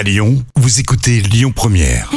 À Lyon, vous écoutez Lyon Première.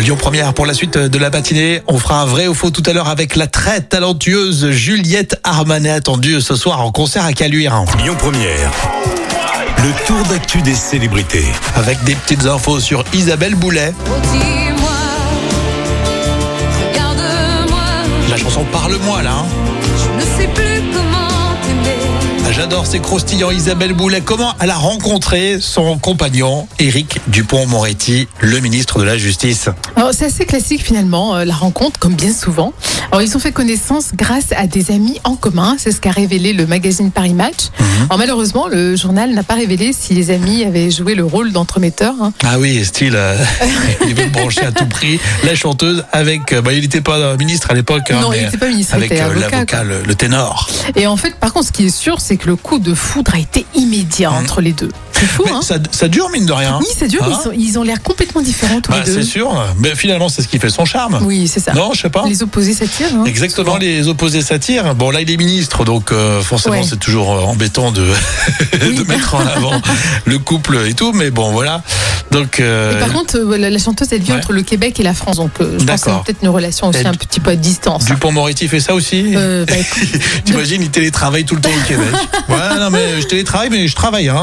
Lyon Première pour la suite de la matinée. On fera un vrai ou faux tout à l'heure avec la très talentueuse Juliette Armanet attendue ce soir en concert à Caluire. Lyon Première. Le tour d'actu des célébrités. Avec des petites infos sur Isabelle Boulet. Oh, La chanson Parle-moi là. hein. je ne sais plus comment t'aimer. J'adore ces croustillants Isabelle Boulet. Comment elle a rencontré son compagnon Éric Dupont-Moretti, le ministre de la Justice? C'est assez classique finalement, euh, la rencontre, comme bien souvent. Alors, ils ont fait connaissance grâce à des amis en commun. C'est ce qu'a révélé le magazine Paris Match. Alors, malheureusement, le journal n'a pas révélé si les amis avaient joué le rôle d'entremetteur. hein. Ah oui, style, euh, il veut brancher à tout prix la chanteuse avec. euh, bah, il n'était pas euh, ministre à l'époque. hein, Non, il mais n'était pas ministre, il Avec était euh, avocat, l'avocat, le, le ténor. Et en fait, par contre, ce qui est sûr, c'est que le coup de foudre a été immédiat entre les deux. C'est fou, Mais hein ça, ça dure, mine de rien. Oui, c'est dur. Hein Ils, ont l'air complètement différents tous Bah, les deux. c'est sûr. Mais finalement, c'est ce qui fait son charme. Oui, c'est ça. Non, je sais pas. Les opposés s'attirent. hein. Exactement, les opposés s'attirent. Bon, là, il est ministre, donc euh, forcément, Ouais. c'est toujours euh, embêtant de, de mettre en avant le couple et tout. Mais bon, voilà. Donc, euh, Et par contre, euh, la, la chanteuse, elle vit Ouais. entre le Québec et la France. Donc, je pense que c'est D'accord. peut-être une relation aussi Et un petit peu à distance. Dupont-Moretti fait ça aussi bah, T'imagines, il télétravaille tout le temps au Québec. Ouais, non, mais je télétravaille, mais je travaille. Hein.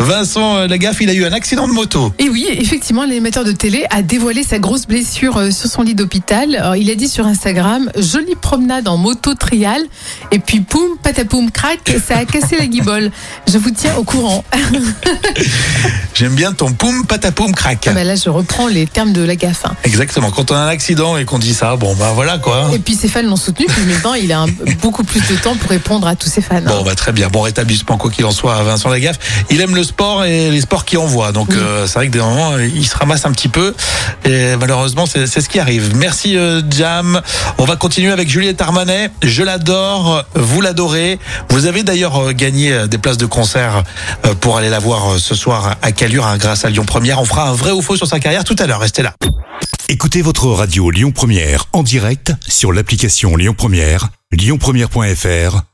Vincent euh, Lagaffe, il a eu un accident de moto. Et oui, effectivement, l'animateur de télé a dévoilé sa grosse blessure euh, sur son lit d'hôpital. Il a dit sur Instagram jolie promenade en moto trial, et puis poum, patapoum, crac, ça a cassé la guibole. Je vous tiens au courant. J'aime bien ton poum patapoum crack. Ah bah là, je reprends les termes de la gaffe. hein. Exactement. Quand on a un accident et qu'on dit ça, bon, bah voilà quoi. Et puis ses fans l'ont soutenu, puis maintenant il a un- beaucoup plus de temps pour répondre à tous ses fans. hein. Bon, bah très bien. Bon rétablissement, quoi qu'il en soit, à Vincent Lagaffe. Il aime le sport et les sports qui envoient. Donc, euh, c'est vrai que des moments, euh, il se ramasse un petit peu. Et malheureusement, c'est c'est ce qui arrive. Merci, euh, Jam. On va continuer avec Juliette Armanet. Je l'adore. Vous l'adorez. Vous avez d'ailleurs euh, gagné euh, des places de concert euh, pour aller la voir euh, ce soir à Calure hein, grâce à Lyon Première. On fera un vrai ou faux sur sa carrière tout à l'heure. Restez là. Écoutez votre radio Lyon Première en direct sur l'application Lyon Première, lyonpremière.fr